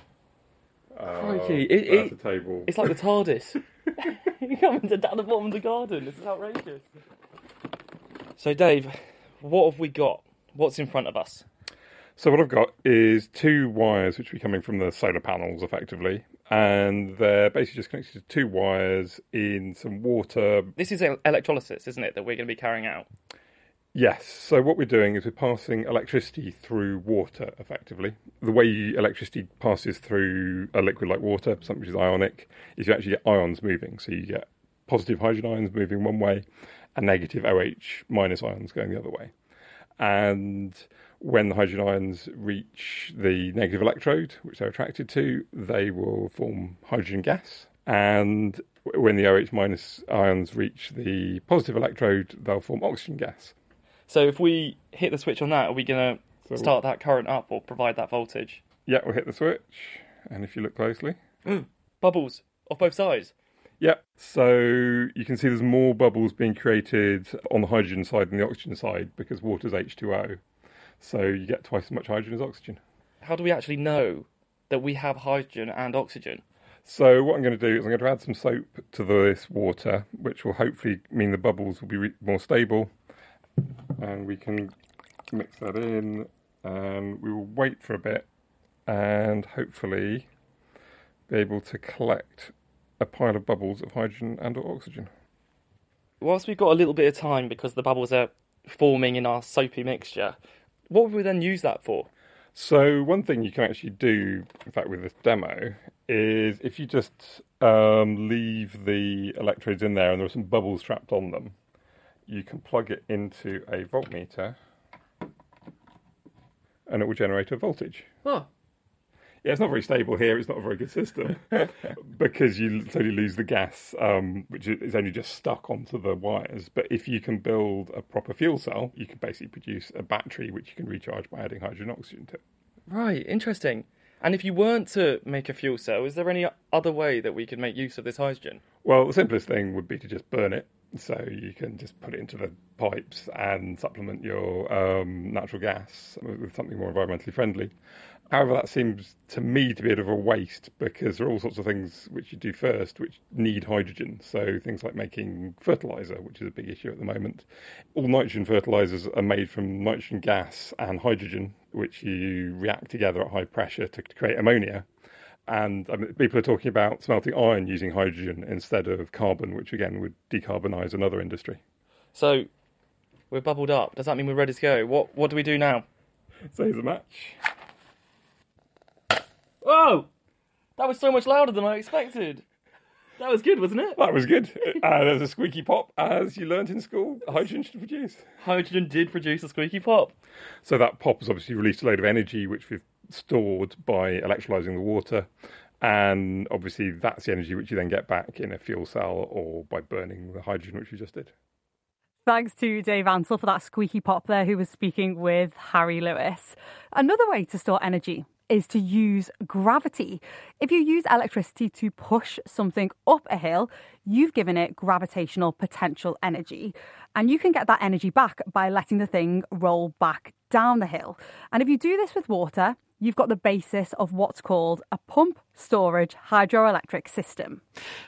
S19: Uh,
S18: Crikey, it, it-
S19: a table.
S18: It's like the TARDIS. You're coming to down the bottom of the garden. This is outrageous. So, Dave, what have we got? What's in front of us?
S19: So what I've got is two wires which will be coming from the solar panels, effectively, and they're basically just connected to two wires in some water.
S18: This is el- electrolysis, isn't it, that we're going to be carrying out?
S19: Yes. So what we're doing is we're passing electricity through water, effectively. The way electricity passes through a liquid like water, something which is ionic, is you actually get ions moving. So you get positive hydrogen ions moving one way, and negative OH minus ions going the other way. And when the hydrogen ions reach the negative electrode, which they're attracted to, they will form hydrogen gas. And when the OH minus ions reach the positive electrode, they'll form oxygen gas.
S18: So, if we hit the switch on that, are we going
S19: So-
S18: to start that current up or provide that voltage?
S19: Yeah, we'll hit the switch, and if you look closely, mm.
S18: Bubbles off both sides.
S19: Yeah, so you can see there's more bubbles being created on the hydrogen side than the oxygen side because water's H2O. So you get twice as much hydrogen as oxygen.
S18: How do we actually know that we have hydrogen and oxygen?
S19: So what I'm going to do is I'm going to add some soap to this water, which will hopefully mean the bubbles will be re- more stable, and we can mix that in, and we will wait for a bit, and hopefully be able to collect a pile of bubbles of hydrogen and or oxygen.
S18: Whilst we've got a little bit of time because the bubbles are forming in our soapy mixture, what would we then use that for?
S19: So one thing you can actually do, in fact, with this demo, is if you just um, leave the electrodes in there and there are some bubbles trapped on them, you can plug it into a voltmeter, and it will generate a voltage.
S18: Oh,
S19: Yeah, it's not very stable here. It's not a very good system because you totally lose the gas, um, which is only just stuck onto the wires. But if you can build a proper fuel cell, you can basically produce a battery which you can recharge by adding hydrogen and oxygen to it.
S18: right, interesting. And if you weren't to make a fuel cell, is there any other way that we could make use of this hydrogen?
S19: Well, the simplest thing would be to just burn it. So you can just put it into the pipes and supplement your um, natural gas with something more environmentally friendly. However, that seems to me to be a bit of a waste because there are all sorts of things which you do first which need hydrogen. So things like making fertilizer, which is a big issue at the moment. All nitrogen fertilizers are made from nitrogen gas and hydrogen, which you react together at high pressure to create ammonia. And I mean, people are talking about smelting iron using hydrogen instead of carbon, which again would decarbonize another industry.
S18: So, we're bubbled up. Does that mean we're ready to go? What What do we do now?
S19: So here's a match.
S18: Whoa! That was so much louder than I expected. That was good, wasn't it?
S19: That was good. uh, there's a squeaky pop, as you learnt in school. Hydrogen should produce.
S18: Hydrogen did produce a squeaky pop.
S19: So that pop has obviously released a load of energy, which we've stored by electrolyzing the water. And obviously, that's the energy which you then get back in a fuel cell or by burning the hydrogen, which we just did.
S9: Thanks to Dave Ansell for that squeaky pop there, who was speaking with Harry Lewis. Another way to store energy is to use gravity. If you use electricity to push something up a hill, you've given it gravitational potential energy. And you can get that energy back by letting the thing roll back down the hill. And if you do this with water, you've got the basis of what's called a pump storage hydroelectric system.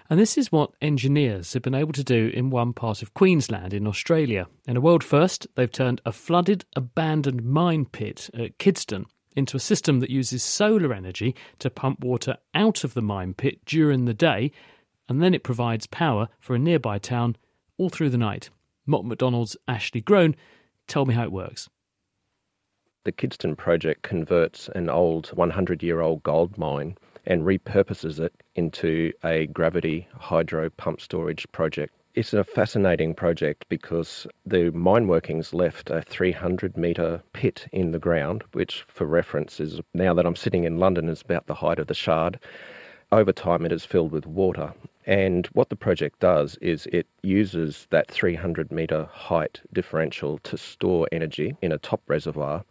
S3: And this is what engineers have been able to do in one part of Queensland in Australia. In a world first, they've turned a flooded, abandoned mine pit at Kidston into a system that uses solar energy to pump water out of the mine pit during the day, and then it provides power for a nearby town all through the night. Mott MacDonald's Ashley Groan tell me how it works.
S20: The Kidston project converts an old 100 year old gold mine and repurposes it into a gravity hydro pump storage project. It's a fascinating project because the mine workings left a 300 metre pit in the ground, which, for reference, is now that I'm sitting in London, is about the height of the Shard. Over time, it is filled with water. And what the project does is it uses that 300 metre height differential to store energy in a top reservoir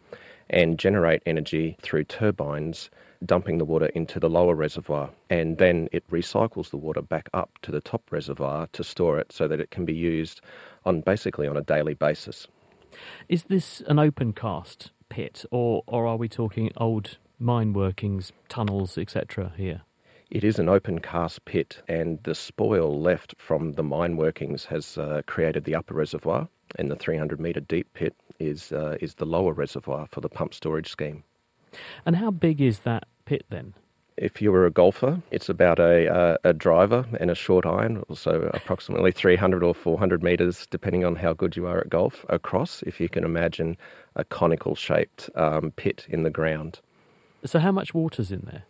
S20: and generate energy through turbines dumping the water into the lower reservoir and then it recycles the water back up to the top reservoir to store it so that it can be used on basically on a daily basis.
S3: Is this an open cast pit or or are we talking old mine workings, tunnels, etc. here?
S20: It is an open cast pit, and the spoil left from the mine workings has uh, created the upper reservoir, and the 300 metre deep pit is uh, is the lower reservoir for the pump storage scheme.
S3: And how big is that pit then?
S20: If you were a golfer, it's about a, uh, a driver and a short iron, so approximately 300 or 400 metres, depending on how good you are at golf, across, if you can imagine a conical shaped um, pit in the ground.
S3: So, how much water's in there?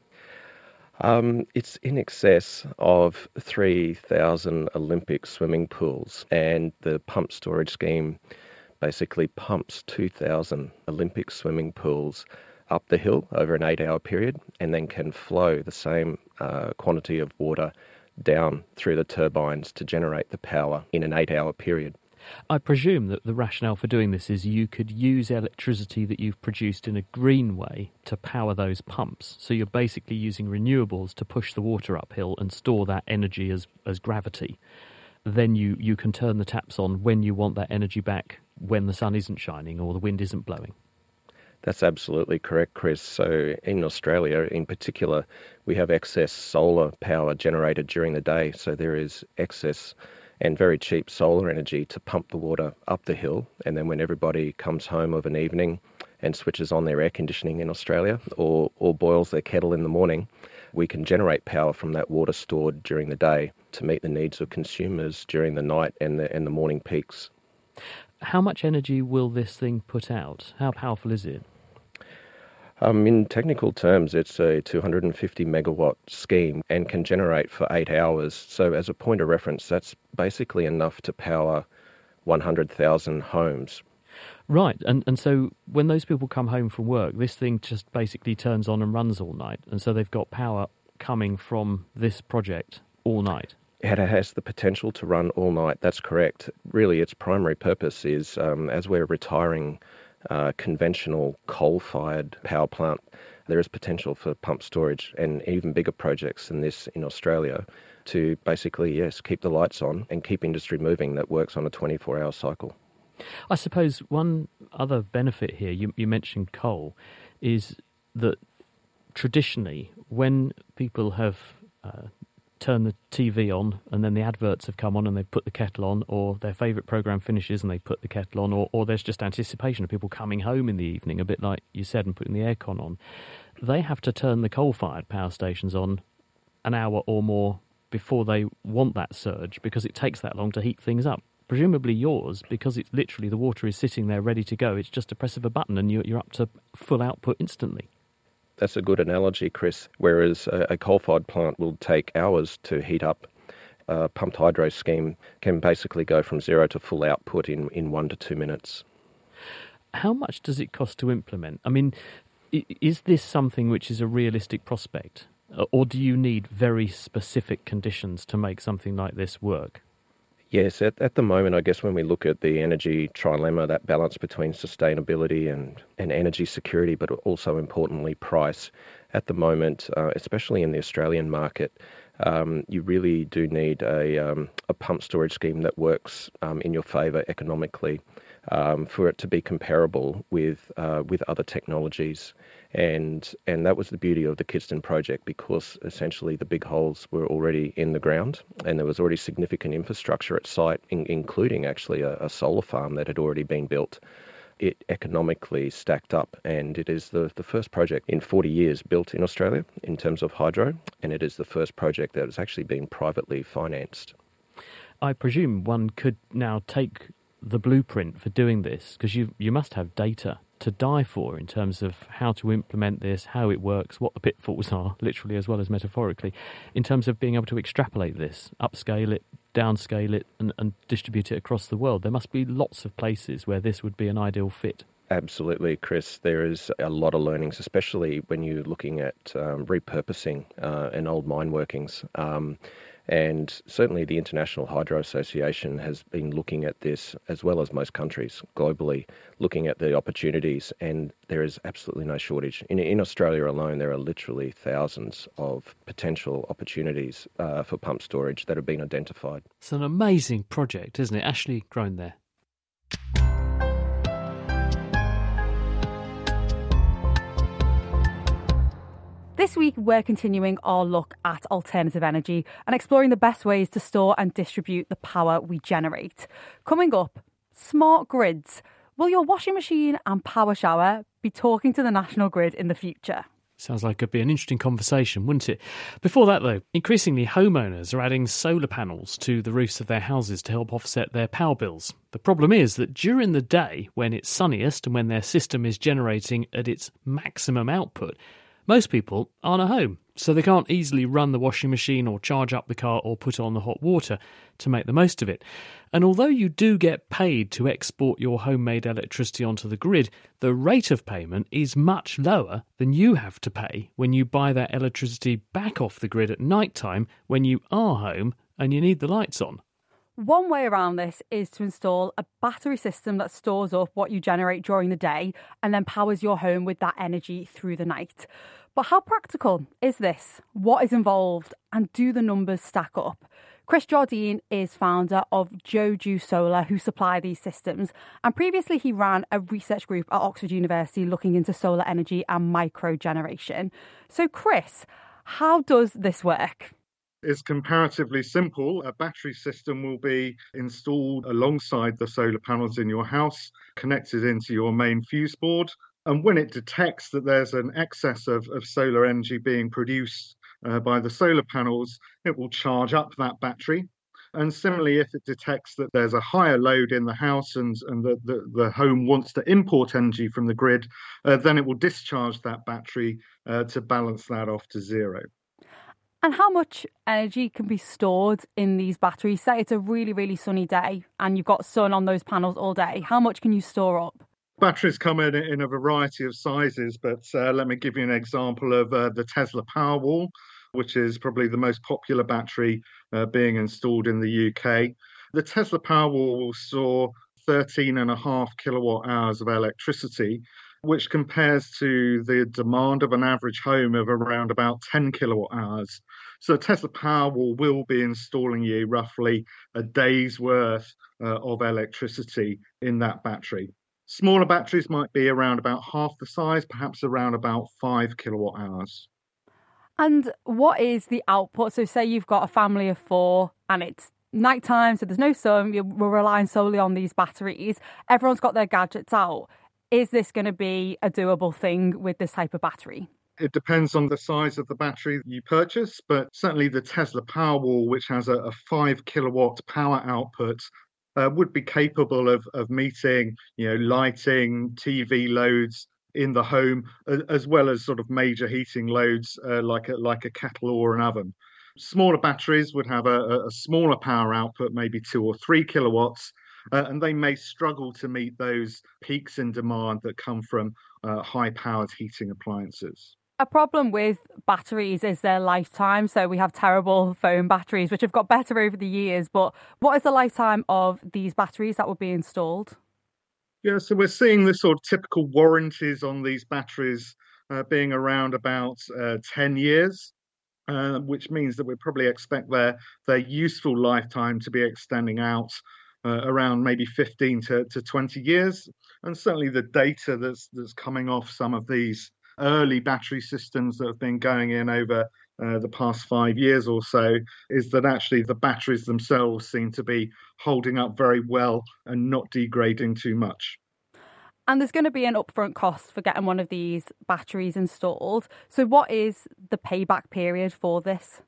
S20: Um, it's in excess of 3,000 Olympic swimming pools, and the pump storage scheme basically pumps 2,000 Olympic swimming pools up the hill over an eight hour period and then can flow the same uh, quantity of water down through the turbines to generate the power in an eight hour period.
S3: I presume that the rationale for doing this is you could use electricity that you've produced in a green way to power those pumps. So you're basically using renewables to push the water uphill and store that energy as, as gravity. Then you, you can turn the taps on when you want that energy back when the sun isn't shining or the wind isn't blowing.
S20: That's absolutely correct, Chris. So, in Australia in particular, we have excess solar power generated during the day. So, there is excess and very cheap solar energy to pump the water up the hill. And then, when everybody comes home of an evening and switches on their air conditioning in Australia or, or boils their kettle in the morning, we can generate power from that water stored during the day to meet the needs of consumers during the night and the, and the morning peaks.
S3: How much energy will this thing put out? How powerful is it?
S20: Um, in technical terms, it's a 250 megawatt scheme and can generate for eight hours. So, as a point of reference, that's basically enough to power 100,000 homes.
S3: Right, and and so when those people come home from work, this thing just basically turns on and runs all night, and so they've got power coming from this project all night.
S20: It has the potential to run all night. That's correct. Really, its primary purpose is um, as we're retiring uh, conventional coal fired power plant, there is potential for pump storage and even bigger projects than this in Australia to basically, yes, keep the lights on and keep industry moving that works on a 24 hour cycle.
S3: I suppose one other benefit here, you, you mentioned coal, is that traditionally, when people have uh, turn the TV on and then the adverts have come on and they've put the kettle on, or their favourite programme finishes and they put the kettle on, or, or there's just anticipation of people coming home in the evening, a bit like you said, and putting the aircon on. They have to turn the coal fired power stations on an hour or more before they want that surge because it takes that long to heat things up. Presumably yours, because it's literally the water is sitting there ready to go, it's just a press of a button and you're, you're up to full output instantly.
S20: That's a good analogy, Chris. Whereas a, a coal-fired plant will take hours to heat up, a pumped hydro scheme can basically go from zero to full output in, in one to two minutes.
S3: How much does it cost to implement? I mean, is this something which is a realistic prospect? Or do you need very specific conditions to make something like this work?
S20: Yes, at, at the moment, I guess when we look at the energy trilemma, that balance between sustainability and, and energy security, but also importantly, price, at the moment, uh, especially in the Australian market, um, you really do need a, um, a pump storage scheme that works um, in your favour economically um, for it to be comparable with uh, with other technologies and and that was the beauty of the Kidston project because essentially the big holes were already in the ground and there was already significant infrastructure at site, in, including actually a, a, solar farm that had already been built. It economically stacked up, and it is the, the first project in 40 years built in Australia in terms of hydro, and it is the first project that has actually been privately financed.
S3: I presume one could now take the blueprint for doing this because you you must have data to die for in terms of how to implement this, how it works, what the pitfalls are, literally as well as metaphorically, in terms of being able to extrapolate this, upscale it, downscale it, and, and distribute it across the world. There must be lots of places where this would be an ideal fit.
S20: Absolutely, Chris. There is a lot of learnings, especially when you're looking at um, repurposing uh, an old mine workings. Um, And certainly the International Hydro Association has been looking at this, as well as most countries globally, looking at the opportunities, and there is absolutely no shortage. In, in Australia alone, there are literally thousands of potential opportunities uh, for pump storage that have been identified.
S3: It's an amazing project, isn't it? Ashley Grown there.
S9: This week, we're continuing our look at alternative energy and exploring the best ways to store and distribute the power we generate. Coming up, smart grids. Will your washing machine and power shower be talking to the national grid in the future?
S3: Sounds like it'd be an interesting conversation, wouldn't it? Before that, though, increasingly homeowners are adding solar panels to the roofs of their houses to help offset their power bills. The problem is that during the day, when it's sunniest and when their system is generating at its maximum output, most people aren't at home, so they can't easily run the washing machine or charge up the car or put on the hot water to make the most of it. And although you do get paid to export your homemade electricity onto the grid, the rate of payment is much lower than you have to pay when you buy that electricity back off the grid at night time when you are home and you need the lights on.
S9: One way around this is to install a battery system that stores up what you generate during the day and then powers your home with that energy through the night. But how practical is this? What is involved? And do the numbers stack up? Chris Jardine is founder of Joju Solar, who supply these systems. And previously, he ran a research group at Oxford University looking into solar energy and micro generation. So, Chris, how does this work?
S21: Is comparatively simple. A battery system will be installed alongside the solar panels in your house, connected into your main fuse board. And when it detects that there's an excess of, of solar energy being produced uh, by the solar panels, it will charge up that battery. And similarly, if it detects that there's a higher load in the house and, and the, the, the home wants to import energy from the grid, uh, then it will discharge that battery uh, to balance that off to zero.
S9: And how much energy can be stored in these batteries? Say it's a really, really sunny day and you've got sun on those panels all day. How much can you store up?
S21: Batteries come in in a variety of sizes, but uh, let me give you an example of uh, the Tesla Powerwall, which is probably the most popular battery uh, being installed in the UK. The Tesla Powerwall will store 13 and a half kilowatt hours of electricity, which compares to the demand of an average home of around about 10 kilowatt hours. So Tesla Powerwall will be installing you roughly a day's worth uh, of electricity in that battery. Smaller batteries might be around about half the size, perhaps around about five kilowatt hours.
S9: And what is the output? So, say you've got a family of four and it's nighttime, so there's no sun, we're relying solely on these batteries. Everyone's got their gadgets out is this going to be a doable thing with this type of battery?
S21: It depends on the size of the battery you purchase, but certainly the Tesla Powerwall, which has a, a five kilowatt power output, uh, would be capable of, of meeting, you know, lighting, TV loads in the home, as well as sort of major heating loads uh, like a, like a kettle or an oven. Smaller batteries would have a, a smaller power output, maybe two or three kilowatts, uh, and they may struggle to meet those peaks in demand that come from uh, high powered heating appliances.
S9: A problem with batteries is their lifetime. So we have terrible phone batteries, which have got better over the years. But what is the lifetime of these batteries that will be installed?
S21: Yeah, so we're seeing the sort of typical warranties on these batteries uh, being around about uh, 10 years. Uh, which means that we probably expect their their useful lifetime to be extending out uh, around maybe 15 to, to 20 years. And certainly the data that's, that's coming off some of these early battery systems that have been going in over uh, the past five years or so is that actually the batteries themselves seem to be holding up very well and not degrading too much.
S9: And there's going to be an upfront cost for getting one of these batteries installed. So, what is the payback period for this?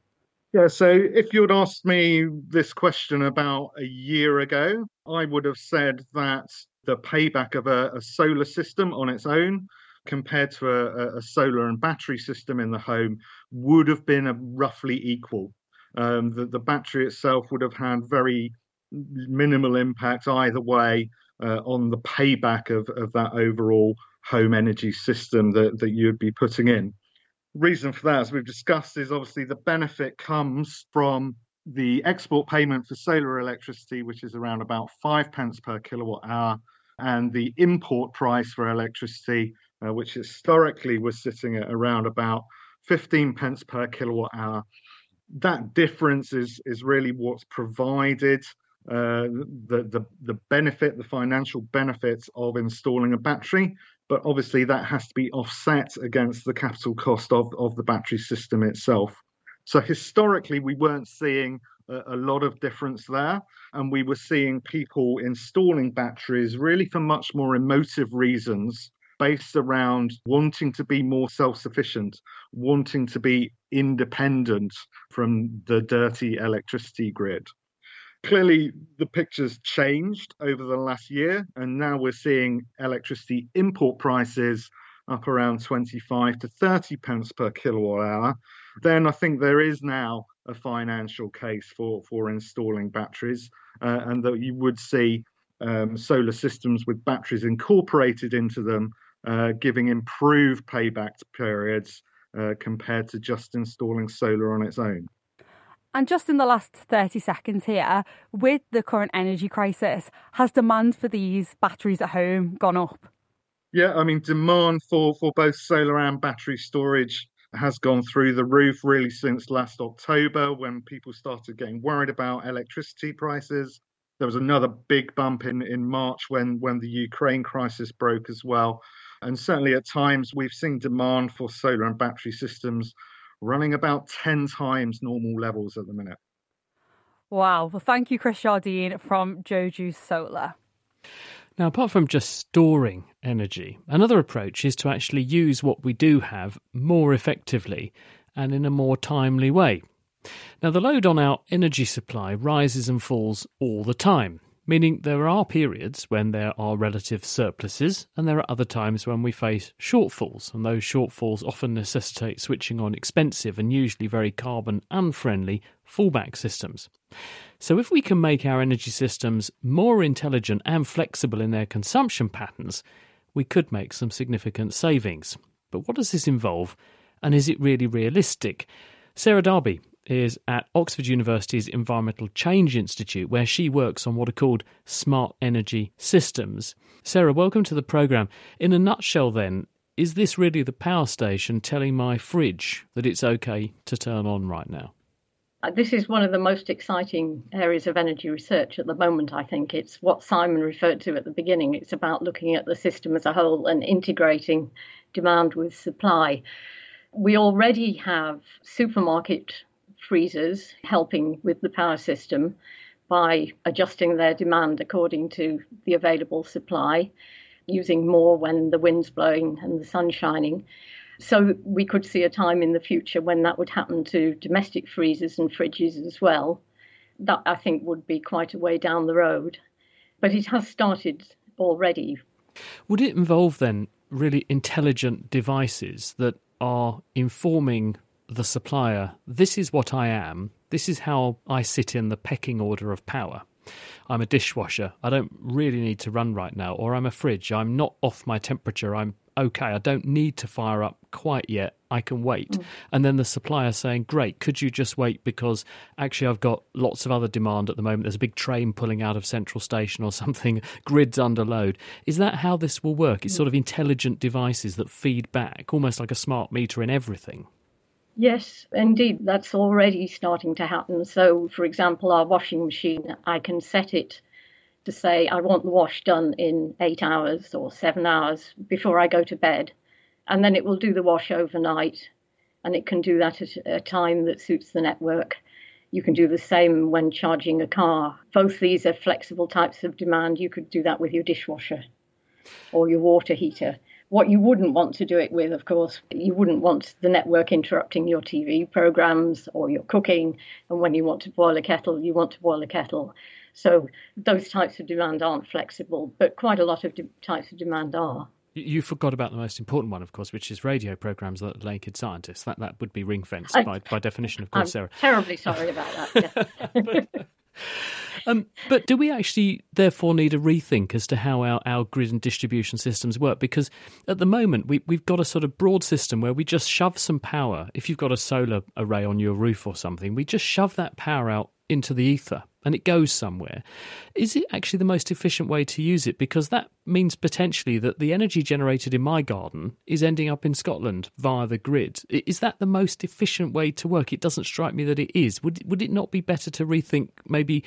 S21: Yeah, so if you'd asked me this question about a year ago, I would have said that the payback of a, a solar system on its own compared to a, a, solar and battery system in the home would have been roughly equal. Um, the, the, battery itself would have had very minimal impact either way uh, on the payback of, of that overall home energy system that, that you'd be putting in reason for that, as we've discussed, is obviously the benefit comes from the export payment for solar electricity, which is around about five pence per kilowatt hour, and the import price for electricity, uh, which historically was sitting at around about 15 pence per kilowatt hour. That difference is, is really what's provided uh, the, the, the benefit, the financial benefits of installing a battery. But obviously, that has to be offset against the capital cost of, of the battery system itself. So historically, we weren't seeing a, a, lot of difference there, and we were seeing people installing batteries really for much more emotive reasons, based around wanting to be more self-sufficient, wanting to be independent from the dirty electricity grid. Clearly, the picture's changed over the last year, and now we're seeing electricity import prices up around 25 to 30 pence per kilowatt hour, then I think there is now a financial case for, for installing batteries, uh, and that you would see um, solar systems with batteries incorporated into them, uh, giving improved payback periods uh, compared to just installing solar on its own.
S9: And just in the last 30 seconds here, with the current energy crisis, has demand for these batteries at home gone up?
S21: Yeah, I mean, demand for, for both solar and battery storage has gone through the roof really since last October when people started getting worried about electricity prices. There was another big bump in, in March when, when the Ukraine crisis broke as well. And certainly at times we've seen demand for solar and battery systems running about 10 times normal levels at the minute.
S9: Wow. Well, thank you, Chris Jardine from Joju Solar.
S3: Now, apart from just storing energy, another approach is to actually use what we do have more effectively and in a more timely way. Now, the load on our energy supply rises and falls all the time, meaning there are periods when there are relative surpluses and there are other times when we face shortfalls, and those shortfalls often necessitate switching on expensive and usually very carbon unfriendly fallback systems. So, if we can make our energy systems more intelligent and flexible in their consumption patterns, we could make some significant savings. But what does this involve, and is it really realistic? Sarah Darby is at Oxford University's Environmental Change Institute, where she works on what are called smart energy systems. Sarah, welcome to the programme. In a nutshell, then, is this really the power station telling my fridge that it's okay to turn on right now?
S22: Uh, this is one of the most exciting areas of energy research at the moment, I think. It's what Simon referred to at the beginning. It's about looking at the system as a whole and integrating demand with supply. We already have supermarket freezers helping with the power system by adjusting their demand according to the available supply, using more when the wind's blowing and the sun's shining. So we could see a time in the future when that would happen to domestic freezers and fridges as well. That I think would be quite a way down the road. But it has started already.
S3: Would it involve then really intelligent devices that are informing the supplier this is what I am, this is how I sit in the pecking order of power? I'm a dishwasher. I don't really need to run right now. Or I'm a fridge. I'm not off my temperature. I'm okay, I don't need to fire up quite yet. I can wait. Mm. And then the supplier saying, Great, could you just wait because actually I've got lots of other demand at the moment. There's a big train pulling out of Central Station or something, grids under load. Is that how this will work? It's mm. sort of intelligent devices that feed back, almost like a smart meter in everything.
S22: Yes, indeed, that's already starting to happen. So, for example, our washing machine, I can set it to say I want the wash done in eight hours or seven hours before I go to bed. And then it will do the wash overnight. And it can do that at a time that suits the network. You can do the same when charging a car. Both these are flexible types of demand. You could do that with your dishwasher or your water heater. What you wouldn't want to do it with, of course, you wouldn't want the network interrupting your TV programs or your cooking. And when you want to boil a kettle, you want to boil a kettle. So those types of demand aren't flexible, but quite a lot of de- types of demand are.
S3: You forgot about the most important one, of course, which is radio programs that naked scientists. That that would be ring fenced by, by definition, of course,
S22: I'm
S3: Sarah.
S22: Terribly sorry about that. Yeah.
S3: um, but do we actually therefore need a rethink as to how our, our grid and distribution systems work? Because at the moment we, we've got a sort of broad system where we just shove some power. If you've got a solar array on your roof or something, we just shove that power out into the ether and it goes somewhere. Is it actually the most efficient way to use it? Because that means potentially that the energy generated in my garden is ending up in Scotland via the grid. Is that the most efficient way to work? It doesn't strike me that it is. Would would it not be better to rethink maybe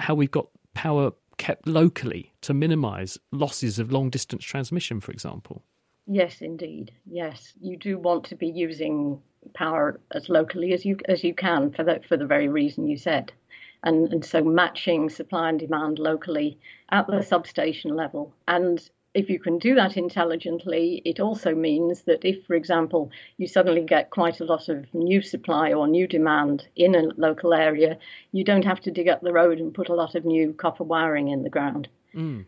S3: how we've got power kept locally to minimise losses of long distance transmission, for example?
S22: Yes, indeed. Yes, you do want to be using power as locally as you as you can for the for the very reason you said and, and so matching supply and demand locally at the substation level. And if you can do that intelligently, it also means that if, for example, you suddenly get quite a lot of new supply or new demand in a local area, you don't have to dig up the road and put a lot of new copper wiring in the ground. Mm.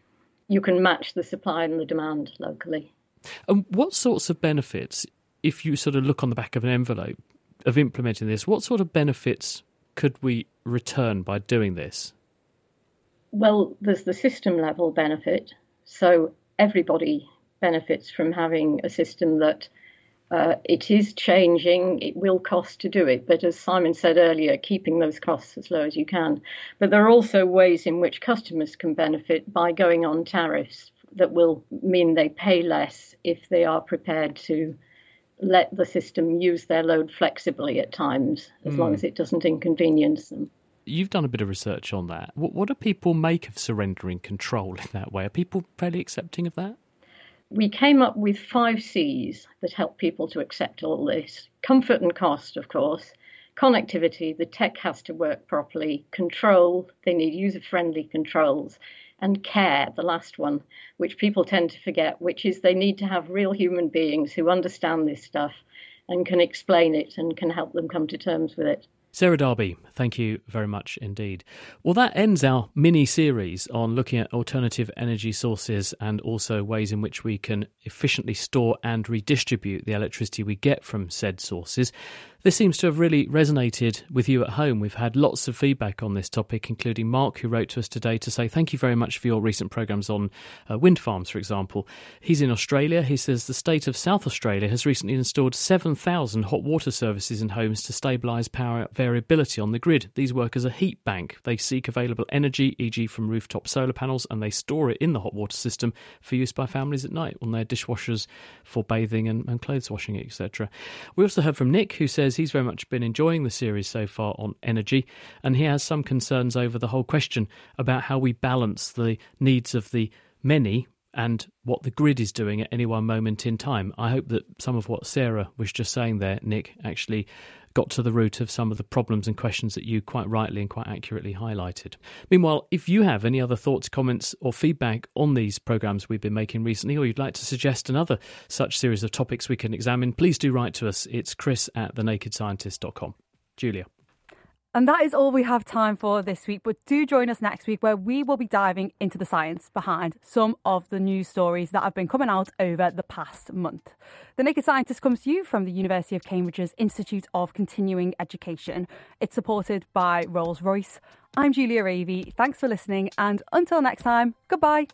S22: You can match the supply and the demand locally.
S3: And what sorts of benefits, if you sort of look on the back of an envelope of implementing this, what sort of benefits could we return by doing this?
S22: Well, there's the system level benefit. So everybody benefits from having a system that uh, it is changing. It will cost to do it, but as Simon said earlier, keeping those costs as low as you can. But there are also ways in which customers can benefit by going on tariffs that will mean they pay less if they are prepared to let the system use their load flexibly at times, as mm. long hmm. as it doesn't inconvenience them.
S3: You've done a bit of research on that. What, what do people make of surrendering control in that way? Are people fairly accepting of that?
S22: We came up with five C's that help people to accept all this comfort and cost, of course. Connectivity, the tech has to work properly. Control, they need user friendly controls and care, the last one, which people tend to forget, which is they need to have real human beings who understand this stuff and can explain it and can help them come to terms with it.
S3: Sarah Darby, thank you very much indeed. Well, that ends our mini series on looking at alternative energy sources and also ways in which we can efficiently store and redistribute the electricity we get from said sources. This seems to have really resonated with you at home. We've had lots of feedback on this topic, including Mark, who wrote to us today to say thank you very much for your recent programmes on uh, wind farms, for example. He's in Australia. He says the state of South Australia has recently installed 7,000 hot water services in homes to stabilise power variability on the grid. These work as a heat bank. They seek available energy, e.g., from rooftop solar panels, and they store it in the hot water system for use by families at night on their dishwashers for bathing and, and clothes washing, etc. We also heard from Nick, who says he's very much been enjoying the series so far on energy, and he has some concerns over the whole question about how we balance the needs of the many and what the grid is doing at any one moment in time. I hope that some of what Sarah was just saying there, Nick, actually got to the root of some of the problems and questions that you quite rightly and quite accurately highlighted. Meanwhile, if you have any other thoughts, comments, or feedback on these programs we've been making recently, or you'd like to suggest another such series of topics we can examine, please do write to us. It's chris at thenakedscientist.com. Julia.
S9: And that is all we have time for this week. But do join us next week where we will be diving into the science behind some of the news stories that have been coming out over the past month. The Naked Scientist comes to you from the University of Cambridge's Institute of Continuing Education. It's supported by Rolls Royce. I'm Julia Ravey. Thanks for listening. And until next time, goodbye.